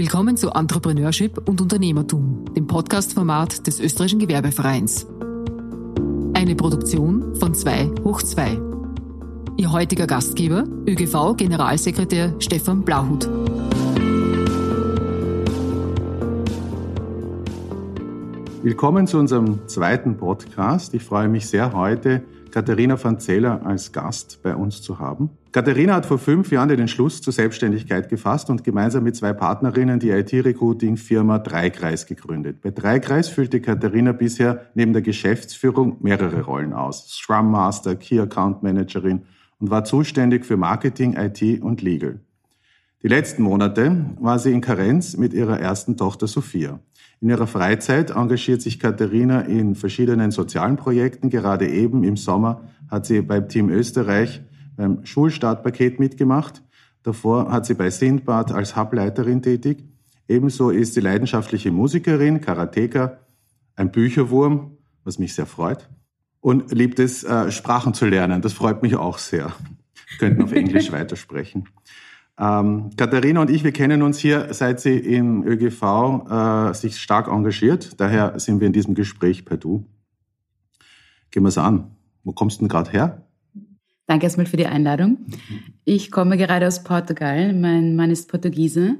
Willkommen zu Entrepreneurship und Unternehmertum, dem Podcast-Format des Österreichischen Gewerbevereins. Eine Produktion von 2 hoch 2. Ihr heutiger Gastgeber, ÖGV-Generalsekretär Stefan Blauhut. Willkommen zu unserem zweiten Podcast. Ich freue mich sehr, heute Katharina van Zeller als Gast bei uns zu haben. Katharina hat vor fünf Jahren den Entschluss zur Selbstständigkeit gefasst und gemeinsam mit zwei Partnerinnen die IT-Recruiting-Firma Dreikreis gegründet. Bei Dreikreis füllte Katharina bisher neben der Geschäftsführung mehrere Rollen aus. Scrum Master, Key Account Managerin und war zuständig für Marketing, IT und Legal. Die letzten Monate war sie in Karenz mit ihrer ersten Tochter Sophia. In ihrer Freizeit engagiert sich Katharina in verschiedenen sozialen Projekten. Gerade eben im Sommer hat sie beim Team Österreich beim Schulstartpaket mitgemacht. Davor hat sie bei Sindbad als Hubleiterin tätig. Ebenso ist sie leidenschaftliche Musikerin, Karateka, ein Bücherwurm, was mich sehr freut, und liebt es, äh, Sprachen zu lernen. Das freut mich auch sehr. Wir könnten auf Englisch weitersprechen. Ähm, Katharina und ich, wir kennen uns hier, seit sie im ÖGV äh, sich stark engagiert. Daher sind wir in diesem Gespräch per Du. Gehen wir es an. Wo kommst du denn gerade her? Danke erstmal für die Einladung. Ich komme gerade aus Portugal. Mein Mann ist Portugiese.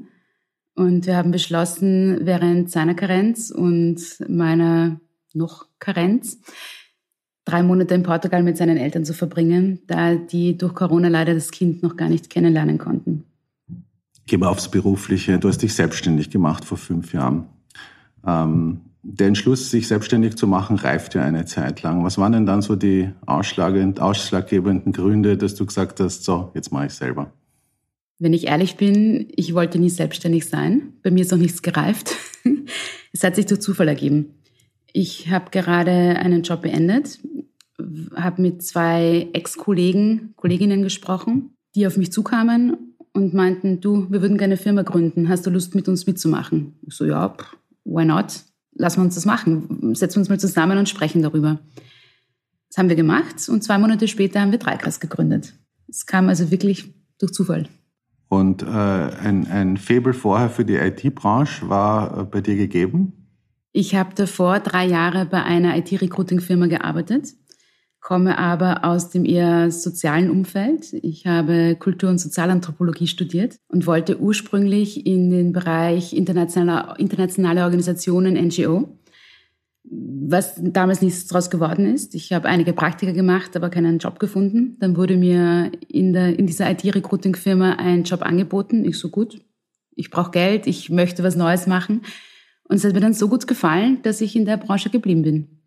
Und wir haben beschlossen, während seiner Karenz und meiner noch Karenz, drei Monate in Portugal mit seinen Eltern zu verbringen, da die durch Corona leider das Kind noch gar nicht kennenlernen konnten. Gehen wir aufs Berufliche. Du hast dich selbstständig gemacht vor fünf Jahren. Ähm, der Entschluss, sich selbstständig zu machen, reift ja eine Zeit lang. Was waren denn dann so die ausschlaggebenden Gründe, dass du gesagt hast, so, jetzt mache ich selber? Wenn ich ehrlich bin, ich wollte nie selbstständig sein. Bei mir ist noch nichts gereift. es hat sich durch Zufall ergeben. Ich habe gerade einen Job beendet, habe mit zwei Ex-Kollegen, Kolleginnen gesprochen, die auf mich zukamen und meinten, du, wir würden gerne eine Firma gründen. Hast du Lust, mit uns mitzumachen? Ich so, ja, why not? Lassen wir uns das machen. Setzen wir uns mal zusammen und sprechen darüber. Das haben wir gemacht und zwei Monate später haben wir Dreikreis gegründet. Es kam also wirklich durch Zufall. Und äh, ein, ein Faible vorher für die IT-Branche war äh, bei dir gegeben? Ich habe davor drei Jahre bei einer IT-Recruiting-Firma gearbeitet, komme aber aus dem eher sozialen Umfeld. Ich habe Kultur- und Sozialanthropologie studiert und wollte ursprünglich in den Bereich internationale, internationale Organisationen, NGO, was damals nichts daraus geworden ist. Ich habe einige Praktika gemacht, aber keinen Job gefunden. Dann wurde mir in, der, in dieser IT-Recruiting-Firma ein Job angeboten. Ich so gut, ich brauche Geld, ich möchte was Neues machen und es hat mir dann so gut gefallen, dass ich in der Branche geblieben bin.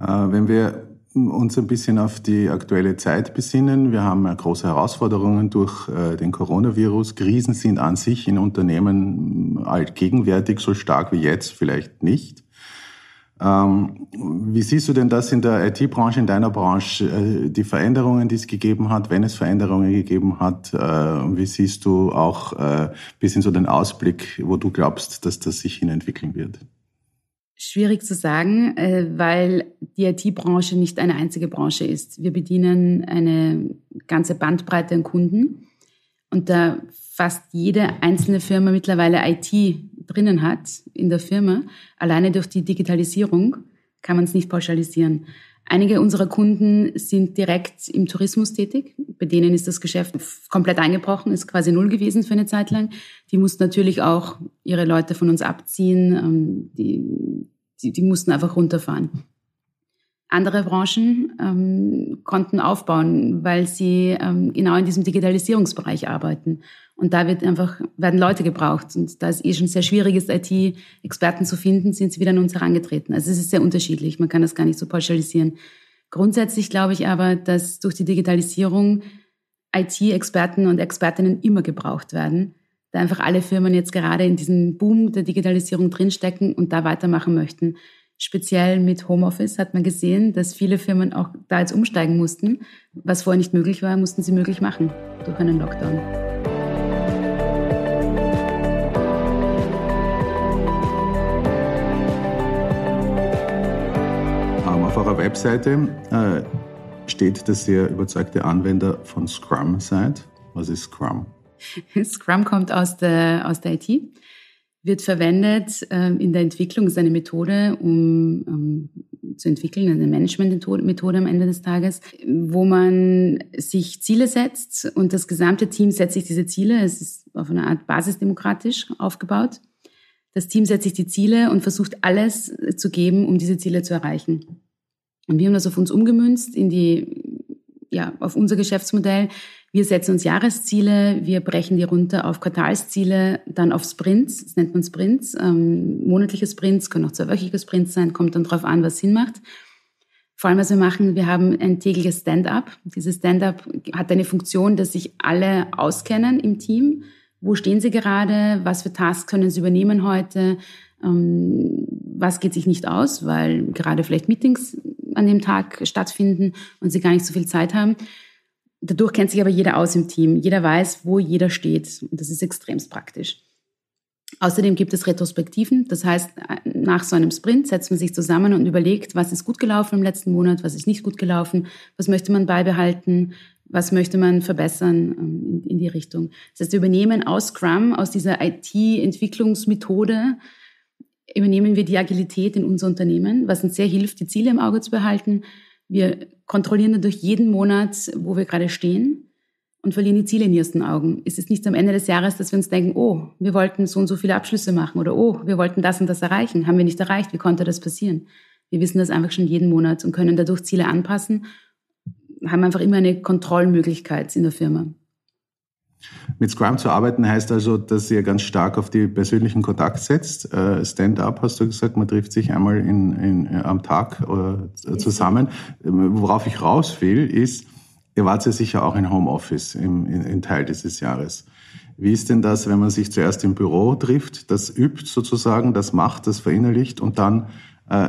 Äh, wenn wir uns ein bisschen auf die aktuelle Zeit besinnen. Wir haben große Herausforderungen durch äh, den Coronavirus. Krisen sind an sich in Unternehmen allgegenwärtig so stark wie jetzt vielleicht nicht. Ähm, wie siehst du denn das in der IT-Branche, in deiner Branche, äh, die Veränderungen, die es gegeben hat, wenn es Veränderungen gegeben hat? Äh, wie siehst du auch äh, bis in so den Ausblick, wo du glaubst, dass das sich hin entwickeln wird? Schwierig zu sagen, weil die IT-Branche nicht eine einzige Branche ist. Wir bedienen eine ganze Bandbreite an Kunden und da fast jede einzelne Firma mittlerweile IT drinnen hat in der Firma, alleine durch die Digitalisierung, kann man es nicht pauschalisieren. Einige unserer Kunden sind direkt im Tourismus tätig. Bei denen ist das Geschäft komplett eingebrochen, ist quasi null gewesen für eine Zeit lang. Die mussten natürlich auch ihre Leute von uns abziehen. Ähm, die, die, die mussten einfach runterfahren. Andere Branchen ähm, konnten aufbauen, weil sie ähm, genau in diesem Digitalisierungsbereich arbeiten. Und da wird einfach, werden Leute gebraucht. Und da es eh schon sehr schwierig ist, IT-Experten zu finden, sind sie wieder an uns herangetreten. Also es ist sehr unterschiedlich. Man kann das gar nicht so pauschalisieren. Grundsätzlich glaube ich aber, dass durch die Digitalisierung IT-Experten und Expertinnen immer gebraucht werden, da einfach alle Firmen jetzt gerade in diesem Boom der Digitalisierung drinstecken und da weitermachen möchten. Speziell mit Homeoffice hat man gesehen, dass viele Firmen auch da jetzt umsteigen mussten. Was vorher nicht möglich war, mussten sie möglich machen durch einen Lockdown. Webseite äh, steht, dass ihr überzeugte Anwender von Scrum seid. Was ist Scrum? Scrum kommt aus der, aus der IT, wird verwendet ähm, in der Entwicklung, ist eine Methode, um ähm, zu entwickeln, eine Management-Methode am Ende des Tages, wo man sich Ziele setzt und das gesamte Team setzt sich diese Ziele. Es ist auf eine Art basisdemokratisch aufgebaut. Das Team setzt sich die Ziele und versucht alles zu geben, um diese Ziele zu erreichen. Und wir haben das auf uns umgemünzt in die, ja, auf unser Geschäftsmodell. Wir setzen uns Jahresziele, wir brechen die runter auf Quartalsziele, dann auf Sprints, das nennt man Sprints, ähm, monatliche Sprints, können auch zweiwöchige Sprints sein, kommt dann drauf an, was Sinn macht. Vor allem, was wir machen, wir haben ein tägliches Stand-up. Dieses Stand-up hat eine Funktion, dass sich alle auskennen im Team wo stehen Sie gerade? Was für Tasks können Sie übernehmen heute? Ähm, was geht sich nicht aus, weil gerade vielleicht Meetings an dem Tag stattfinden und Sie gar nicht so viel Zeit haben. Dadurch kennt sich aber jeder aus im Team. Jeder weiß, wo jeder steht. Und das ist extremst praktisch. Außerdem gibt es Retrospektiven. Das heißt, nach so einem Sprint setzt man sich zusammen und überlegt, was ist gut gelaufen im letzten Monat, was ist nicht gut gelaufen, was möchte man beibehalten, was möchte man verbessern ähm, in, in die Richtung. Das heißt, wir übernehmen aus Scrum, aus dieser IT-Entwicklungsmethode, übernehmen wir die Agilität in unser Unternehmen, was uns sehr hilft, die Ziele im Auge zu behalten. Wir kontrollieren dadurch jeden Monat, wo wir gerade stehen und verlieren die Ziele nie aus den Augen. Es ist nicht am Ende des Jahres, dass wir uns denken, oh, wir wollten so und so viele Abschlüsse machen oder oh, wir wollten das und das erreichen, haben wir nicht erreicht, wie konnte das passieren? Wir wissen das einfach schon jeden Monat und können dadurch Ziele anpassen haben einfach immer eine Kontrollmöglichkeit in der Firma. Mit Scrum zu arbeiten heißt also, dass ihr ganz stark auf die persönlichen Kontakt setzt. Äh, Stand-up hast du gesagt, man trifft sich einmal in, in, äh, am Tag äh, zusammen. Worauf ich raus will, ist, ihr wart ja sicher auch in Homeoffice im, in, in Teil dieses Jahres. Wie ist denn das, wenn man sich zuerst im Büro trifft, das übt sozusagen, das macht, das verinnerlicht und dann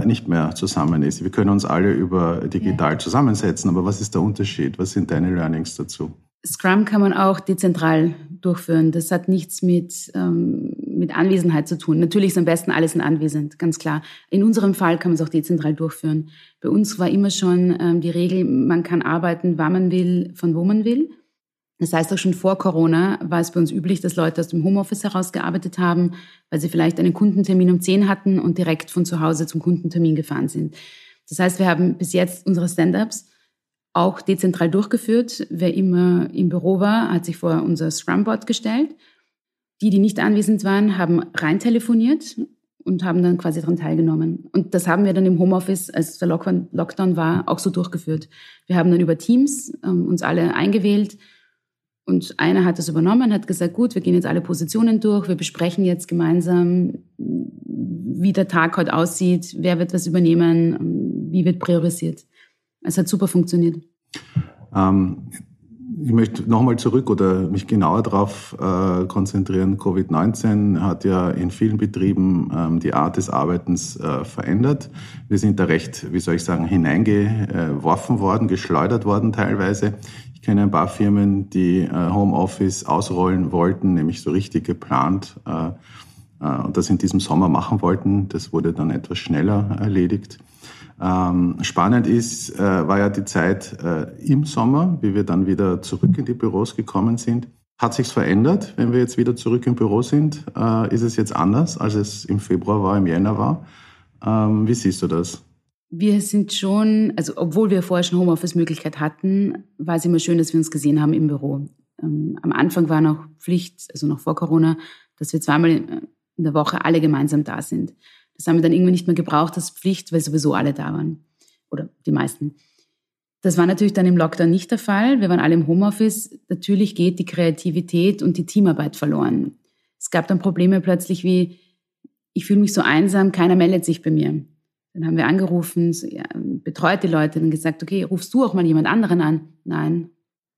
nicht mehr zusammen ist. Wir können uns alle über digital zusammensetzen, aber was ist der Unterschied? Was sind deine Learnings dazu? Scrum kann man auch dezentral durchführen. Das hat nichts mit, ähm, mit Anwesenheit zu tun. Natürlich ist am besten alles in anwesend, ganz klar. In unserem Fall kann man es auch dezentral durchführen. Bei uns war immer schon ähm, die Regel, man kann arbeiten, wann man will, von wo man will. Das heißt, auch schon vor Corona war es bei uns üblich, dass Leute aus dem Homeoffice heraus gearbeitet haben, weil sie vielleicht einen Kundentermin um 10 hatten und direkt von zu Hause zum Kundentermin gefahren sind. Das heißt, wir haben bis jetzt unsere Stand-ups auch dezentral durchgeführt. Wer immer im Büro war, hat sich vor unser Scrum-Board gestellt. Die, die nicht anwesend waren, haben rein telefoniert und haben dann quasi daran teilgenommen. Und das haben wir dann im Homeoffice, als der Lockdown war, auch so durchgeführt. Wir haben dann über Teams ähm, uns alle eingewählt und einer hat das übernommen, hat gesagt, gut, wir gehen jetzt alle Positionen durch, wir besprechen jetzt gemeinsam, wie der Tag heute aussieht, wer wird was übernehmen, wie wird priorisiert. Es hat super funktioniert. Ähm, ich möchte nochmal zurück oder mich genauer darauf äh, konzentrieren. Covid-19 hat ja in vielen Betrieben ähm, die Art des Arbeitens äh, verändert. Wir sind da recht, wie soll ich sagen, hineingeworfen worden, geschleudert worden teilweise. Ich kenne ein paar Firmen, die äh, Homeoffice ausrollen wollten, nämlich so richtig geplant äh, äh, und das in diesem Sommer machen wollten. Das wurde dann etwas schneller erledigt. Ähm, spannend ist, war ja die Zeit im Sommer, wie wir dann wieder zurück in die Büros gekommen sind. Hat sich's verändert, wenn wir jetzt wieder zurück im Büro sind? Ist es jetzt anders, als es im Februar war, im Jänner war? Ähm, wie siehst du das? Wir sind schon, also obwohl wir vorher schon Homeoffice-Möglichkeit hatten, war es immer schön, dass wir uns gesehen haben im Büro. Ähm, am Anfang war noch Pflicht, also noch vor Corona, dass wir zweimal in der Woche alle gemeinsam da sind. Das haben wir dann irgendwann nicht mehr gebraucht als Pflicht, weil sowieso alle da waren. Oder die meisten. Das war natürlich dann im Lockdown nicht der Fall. Wir waren alle im Homeoffice. Natürlich geht die Kreativität und die Teamarbeit verloren. Es gab dann Probleme plötzlich wie, ich fühle mich so einsam, keiner meldet sich bei mir. Dann haben wir angerufen, betreut die Leute und gesagt, okay, rufst du auch mal jemand anderen an? Nein.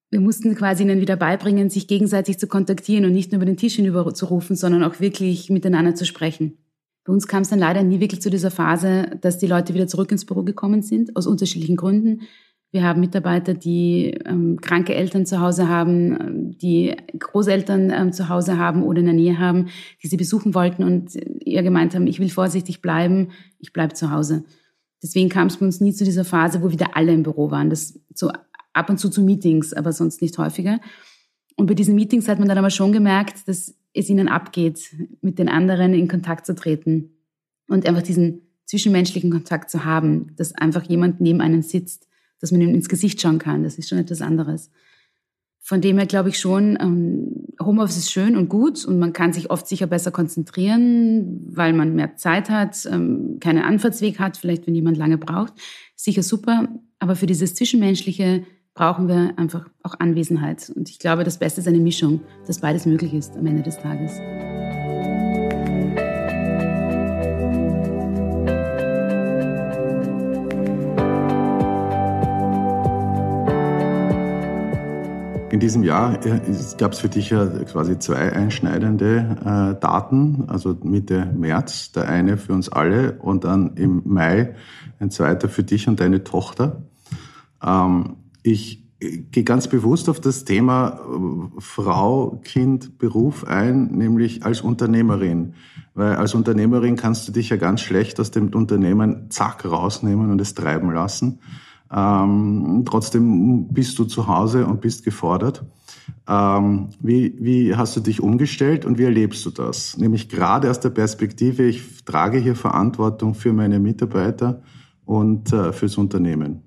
Wir mussten quasi ihnen wieder beibringen, sich gegenseitig zu kontaktieren und nicht nur über den Tisch hinüber zu rufen, sondern auch wirklich miteinander zu sprechen. Bei uns kam es dann leider nie wirklich zu dieser Phase, dass die Leute wieder zurück ins Büro gekommen sind, aus unterschiedlichen Gründen. Wir haben Mitarbeiter, die ähm, kranke Eltern zu Hause haben, ähm, die Großeltern ähm, zu Hause haben oder in der Nähe haben, die sie besuchen wollten und eher gemeint haben, ich will vorsichtig bleiben, ich bleibe zu Hause. Deswegen kam es bei uns nie zu dieser Phase, wo wieder alle im Büro waren. Das so ab und zu zu Meetings, aber sonst nicht häufiger. Und bei diesen Meetings hat man dann aber schon gemerkt, dass es ihnen abgeht, mit den anderen in Kontakt zu treten und einfach diesen zwischenmenschlichen Kontakt zu haben, dass einfach jemand neben einem sitzt, dass man ihm ins Gesicht schauen kann. Das ist schon etwas anderes. Von dem her glaube ich schon, ähm, Homeoffice ist schön und gut und man kann sich oft sicher besser konzentrieren, weil man mehr Zeit hat, ähm, keinen Anfahrtsweg hat, vielleicht wenn jemand lange braucht. Sicher super, aber für dieses Zwischenmenschliche brauchen wir einfach auch Anwesenheit. Und ich glaube, das Beste ist eine Mischung, dass beides möglich ist am Ende des Tages. In diesem Jahr gab es für dich ja quasi zwei einschneidende äh, Daten, also Mitte März, der eine für uns alle und dann im Mai ein zweiter für dich und deine Tochter. Ähm, ich gehe ganz bewusst auf das Thema äh, Frau, Kind, Beruf ein, nämlich als Unternehmerin. Weil als Unternehmerin kannst du dich ja ganz schlecht aus dem Unternehmen zack rausnehmen und es treiben lassen. Ähm, trotzdem bist du zu Hause und bist gefordert. Ähm, wie, wie hast du dich umgestellt und wie erlebst du das? Nämlich gerade aus der Perspektive, ich trage hier Verantwortung für meine Mitarbeiter und äh, fürs Unternehmen.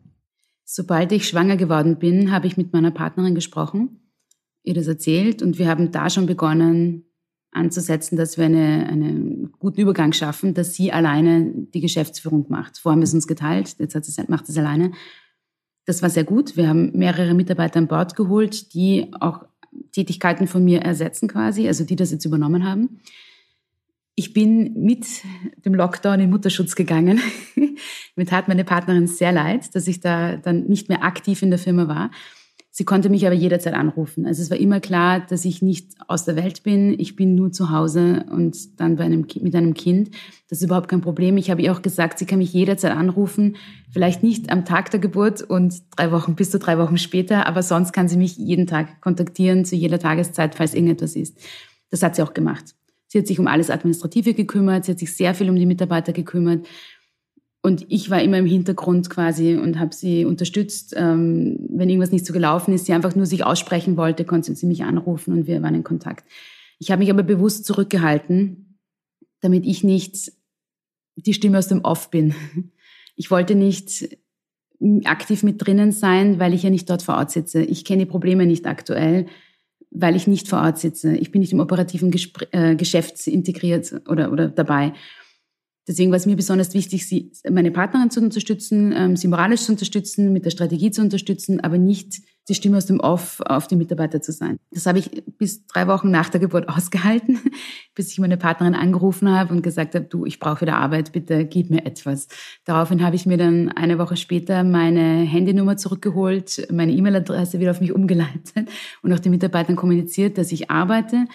Sobald ich schwanger geworden bin, habe ich mit meiner Partnerin gesprochen, ihr das erzählt und wir haben da schon begonnen anzusetzen, dass wir eine, einen guten Übergang schaffen, dass sie alleine die Geschäftsführung macht. Vorher haben wir es uns geteilt, jetzt hat sie, macht sie es alleine. Das war sehr gut. Wir haben mehrere Mitarbeiter an Bord geholt, die auch Tätigkeiten von mir ersetzen quasi, also die das jetzt übernommen haben. Ich bin mit dem Lockdown in Mutterschutz gegangen. Mir tat meine Partnerin sehr leid, dass ich da dann nicht mehr aktiv in der Firma war. Sie konnte mich aber jederzeit anrufen. Also es war immer klar, dass ich nicht aus der Welt bin. Ich bin nur zu Hause und dann bei einem, mit einem Kind. Das ist überhaupt kein Problem. Ich habe ihr auch gesagt, sie kann mich jederzeit anrufen. Vielleicht nicht am Tag der Geburt und drei Wochen bis zu drei Wochen später, aber sonst kann sie mich jeden Tag kontaktieren, zu jeder Tageszeit, falls irgendetwas ist. Das hat sie auch gemacht. Sie hat sich um alles Administrative gekümmert, sie hat sich sehr viel um die Mitarbeiter gekümmert. Und ich war immer im Hintergrund quasi und habe sie unterstützt. Ähm, wenn irgendwas nicht so gelaufen ist, sie einfach nur sich aussprechen wollte, konnte sie mich anrufen und wir waren in Kontakt. Ich habe mich aber bewusst zurückgehalten, damit ich nicht die Stimme aus dem Off bin. Ich wollte nicht aktiv mit drinnen sein, weil ich ja nicht dort vor Ort sitze. Ich kenne die Probleme nicht aktuell weil ich nicht vor Ort sitze. Ich bin nicht im operativen Gespr äh, Geschäft integriert oder, oder dabei. Deswegen war es mir besonders wichtig, sie, meine Partnerin zu unterstützen, ähm, sie moralisch zu unterstützen, mit der Strategie zu unterstützen, aber nicht die Stimme aus dem Off auf die Mitarbeiter zu sein. Das habe ich bis drei Wochen nach der Geburt ausgehalten, bis ich meine Partnerin angerufen habe und gesagt habe, du, ich brauche wieder Arbeit, bitte gib mir etwas. Daraufhin habe ich mir dann eine Woche später meine Handynummer zurückgeholt, meine E-Mail-Adresse wieder auf mich umgeleitet und auch den Mitarbeitern kommuniziert, dass ich arbeite,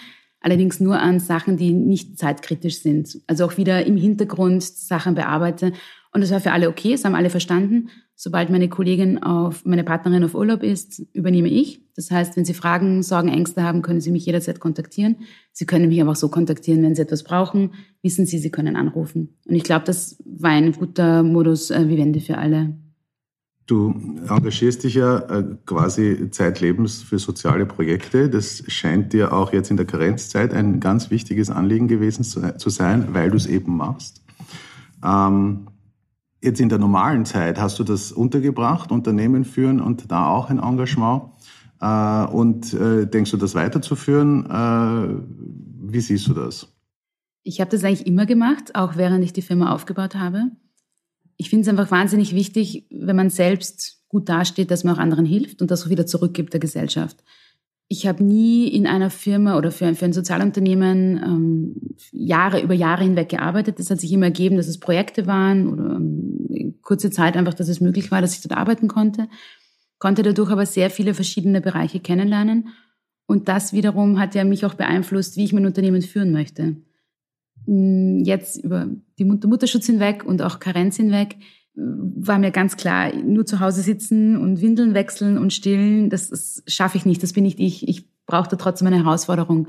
allerdings nur an Sachen, die nicht zeitkritisch sind. Also auch wieder im Hintergrund Sachen bearbeite. Und das war für alle okay, es haben alle verstanden. Sobald meine Kollegin auf, meine Partnerin auf Urlaub ist, übernehme ich. Das heißt, wenn Sie Fragen, Sorgen, Ängste haben, können Sie mich jederzeit kontaktieren. Sie können mich aber auch so kontaktieren, wenn Sie etwas brauchen. Wissen Sie, Sie können anrufen. Und ich glaube, das war ein guter Modus äh, Vivendi für alle. Du engagierst dich ja äh, quasi zeitlebens für soziale Projekte. Das scheint dir auch jetzt in der Karenzzeit ein ganz wichtiges Anliegen gewesen zu sein, weil du es eben machst. Ähm, jetzt in der normalen Zeit hast du das untergebracht, Unternehmen führen und da auch ein Engagement. Äh, und äh, denkst du, das weiterzuführen? Wie siehst du das? Ich habe das eigentlich immer gemacht, auch während ich die Firma aufgebaut habe ich finde es einfach wahnsinnig wichtig, wenn man selbst gut dasteht, dass man auch anderen hilft und das auch wieder zurückgibt der Gesellschaft. Ich habe nie in einer Firma oder für ein, für ein Sozialunternehmen ähm, Jahre über Jahre hinweg gearbeitet. Es hat sich immer ergeben, dass es Projekte waren oder ähm, kurze Zeit einfach, dass es möglich war, dass ich dort arbeiten konnte. Konnte dadurch aber sehr viele verschiedene Bereiche kennenlernen. Und das wiederum hat ja mich auch beeinflusst, wie ich mein Unternehmen führen möchte. Mm, jetzt über die Mutterschutz hinweg und auch Karenz hinweg war mir ganz klar, nur zu Hause sitzen und Windeln wechseln und stillen, das, das schaffe ich nicht, das bin nicht ich. Ich brauchte trotzdem eine Herausforderung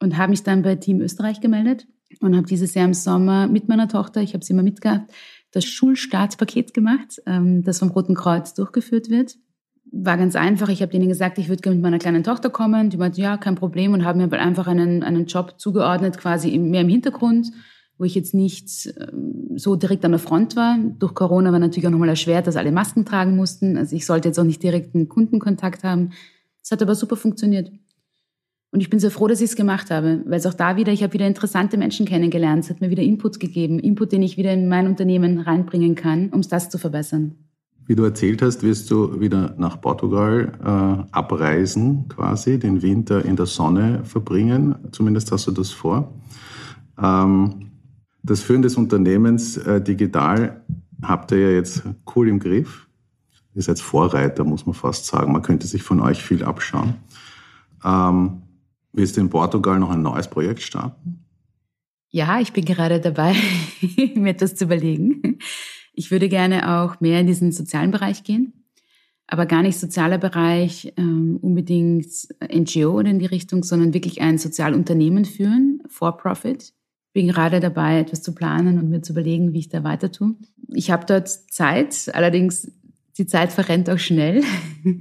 und habe mich dann bei Team Österreich gemeldet und habe dieses Jahr im Sommer mit meiner Tochter, ich habe sie immer mitgehabt, das Schulstartpaket gemacht, ähm, das vom Roten Kreuz durchgeführt wird. war ganz einfach. Ich habe denen gesagt, ich würde gerne mit meiner kleinen Tochter kommen. Die meinte, ja, kein Problem und haben mir einfach einen, einen Job zugeordnet, quasi mehr im Hintergrund, wo ich jetzt nicht ähm, so direkt an der Front war. Durch Corona war natürlich auch nochmal erschwert, dass alle Masken tragen mussten. Also ich sollte jetzt auch nicht direkten Kundenkontakt haben. Es hat aber super funktioniert. Und ich bin sehr froh, dass ich es gemacht habe, weil es auch da wieder, ich habe wieder interessante Menschen kennengelernt. Es hat mir wieder Input gegeben, Input, den ich wieder in mein Unternehmen reinbringen kann, um es das zu verbessern. Wie du erzählt hast, wirst du wieder nach Portugal äh, abreisen, quasi, den Winter in der Sonne verbringen. Zumindest hast du das vor. Ähm, das Führen des Unternehmens äh, digital habt ihr ja jetzt cool im Griff. Ihr seid Vorreiter, muss man fast sagen. Man könnte sich von euch viel abschauen. Ähm, Willst du in Portugal noch ein neues Projekt starten? Ja, ich bin gerade dabei, mir das zu überlegen. Ich würde gerne auch mehr in diesen sozialen Bereich gehen, aber gar nicht sozialer Bereich ähm, unbedingt NGO oder in die Richtung, sondern wirklich ein Sozialunternehmen führen, for profit. Bin gerade dabei, etwas zu planen und mir zu überlegen, wie ich da weiter tue. Ich habe dort Zeit, allerdings die Zeit verrennt auch schnell.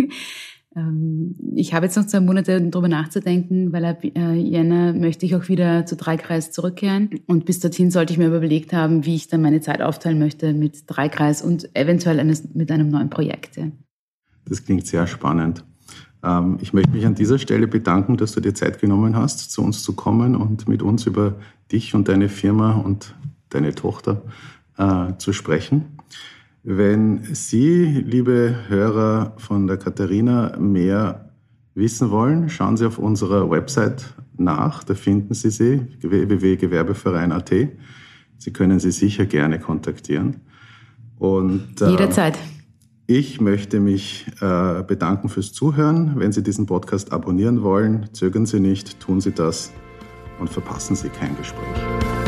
Ähm, ich habe jetzt noch zwei Monate darüber nachzudenken, weil ab äh, Jänner möchte ich auch wieder zu Dreikreis zurückkehren. Und bis dorthin sollte ich mir überlegt haben, wie ich dann meine Zeit aufteilen möchte mit Dreikreis und eventuell eines, mit einem neuen Projekt. Das klingt sehr spannend. Ähm, ich möchte mich an dieser Stelle bedanken, dass du dir Zeit genommen hast, zu uns zu kommen und mit uns über dich und deine Firma und deine Tochter äh, zu sprechen. Wenn Sie, liebe Hörer von der Katharina, mehr wissen wollen, schauen Sie auf unserer Website nach. Da finden Sie sie, www.gewerbeverein.at. Sie können sie sicher gerne kontaktieren. Und, äh, Jederzeit. Ich möchte mich äh, bedanken fürs Zuhören. Wenn Sie diesen Podcast abonnieren wollen, zögern Sie nicht, tun Sie das und verpassen Sie kein Gespräch.